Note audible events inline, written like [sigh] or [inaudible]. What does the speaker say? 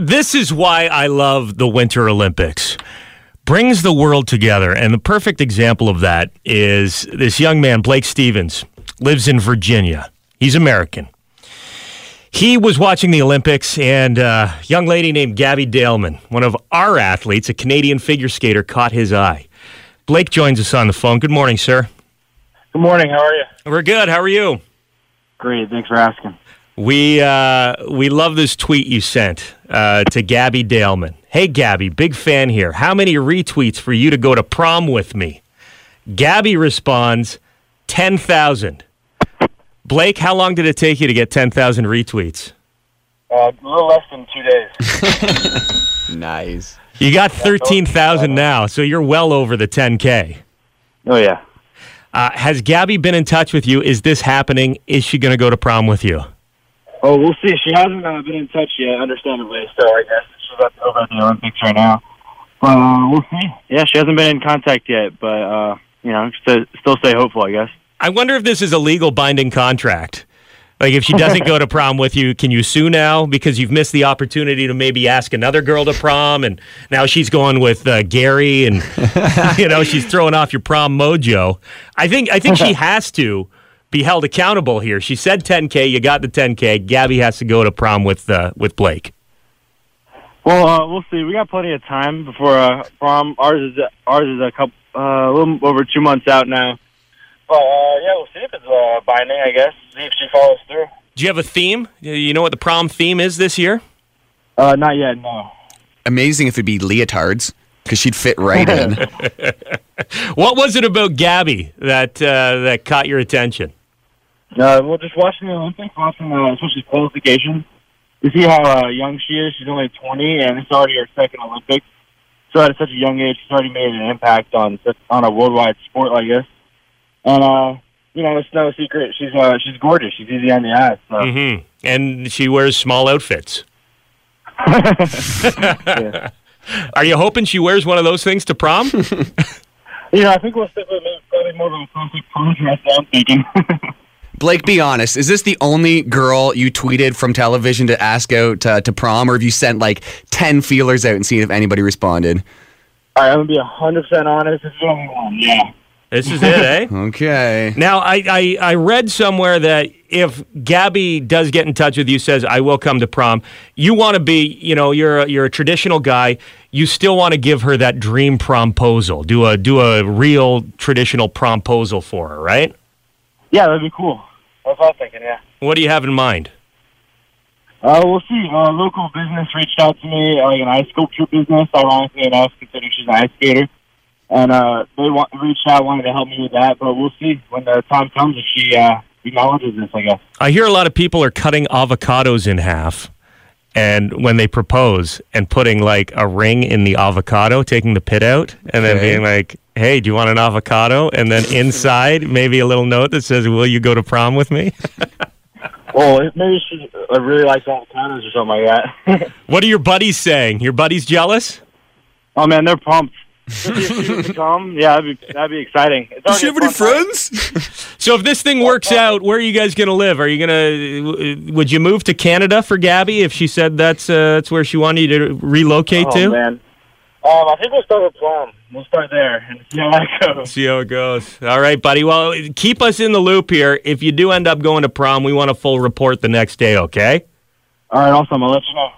This is why I love the Winter Olympics. Brings the world together. And the perfect example of that is this young man, Blake Stevens, lives in Virginia. He's American. He was watching the Olympics, and a young lady named Gabby Daleman, one of our athletes, a Canadian figure skater, caught his eye. Blake joins us on the phone. Good morning, sir. Good morning. How are you? We're good. How are you? Great. Thanks for asking. We uh, we love this tweet you sent uh, to Gabby Daleman. Hey, Gabby, big fan here. How many retweets for you to go to prom with me? Gabby responds, 10,000. Blake, how long did it take you to get 10,000 retweets? Uh, a little less than two days. [laughs] Nice. You got 13,000 now, so you're well over the 10K. oh yeah. Uh, has Gabby been in touch with you? Is this happening? Is she going to go to prom with you? Oh, we'll see. She hasn't uh, been in touch yet, understandably. So I guess she's at, over at the Olympics right now. But uh, we'll see. Yeah, she hasn't been in contact yet, but uh, you know, still, still stay hopeful, I guess. I wonder if this is a legal binding contract. Like, if she doesn't go to prom with you, can you sue now because you've missed the opportunity to maybe ask another girl to prom, and now she's going with uh, Gary, and [laughs] you know she's throwing off your prom mojo. I think I think she [laughs] has to be held accountable here. She said 10k, you got the 10k. Gabby has to go to prom with uh, with Blake. Well, uh, we'll see. We got plenty of time before uh, prom. Ours is ours is a couple, uh, a little over two months out now. But uh, yeah, we'll see if it's uh, binding. I guess see if she follows through. Do you have a theme? You know what the prom theme is this year? Uh, not yet. No. Amazing if it'd be leotards because she'd fit right in. [laughs] What was it about Gabby that uh, that caught your attention? Uh, well, just watching the Olympics, watching uh, especially qualification, to see how uh, young she is. She's only 20, and it's already her second Olympics. So at such a young age, she's already made an impact on on a worldwide sport like this. And uh, you know, it's no secret she's uh, she's gorgeous. She's easy on the eyes. So. hmm And she wears small outfits. Yeah. [laughs] Are you hoping she wears one of those things to prom? [laughs] You know, I think we'll stick with maybe probably more of a classic contrast. I'm thinking. [laughs] Blake, be honest. Is this the only girl you tweeted from television to ask out uh, to prom, or have you sent like 10 feelers out and seen if anybody responded? All right, I'm gonna be hundred percent honest. This is the only one. Yeah. this is it, eh? [laughs] Okay. Now, I, I, I read somewhere that if Gabby does get in touch with you, says, I will come to prom, you want to be, you know, you're a, you're a traditional guy. You still want to give her that dream promposal. Do a, do a real traditional promposal for her, right? Yeah, that'd be cool. That's what I was thinking. Yeah. What do you have in mind? Uh, we'll see. A local business reached out to me, like an ice sculpture business, ironically enough, considering she's an ice skater. And uh, they want, reached out, wanted to help me with that, but we'll see when the time comes if she uh, acknowledges this, I guess. I hear a lot of people are cutting avocados in half and when they propose and putting like a ring in the avocado, taking the pit out and then Okay. being like, "Hey, do you want an avocado?" and then inside maybe a little note that says, "Will you go to prom with me?" [laughs] Well, maybe she uh, really likes avocados or something like that. [laughs] what are your buddies saying? Your buddies jealous? oh, man, they're pumped. If she was to come, yeah, that'd be, that'd be exciting. It's Does she have any a fun time. friends? [laughs] So if this thing works out, where are you guys going to live? Are you going to would you move to Canada for Gabby if she said that's uh, that's where she wanted you to relocate Oh, to? man. Um, I think we'll start with prom. We'll start there and see how that goes. See how it goes. All right, buddy. Well, keep us in the loop here. If you do end up going to prom, we want a full report the next day, okay? All right, awesome. I'll let you know.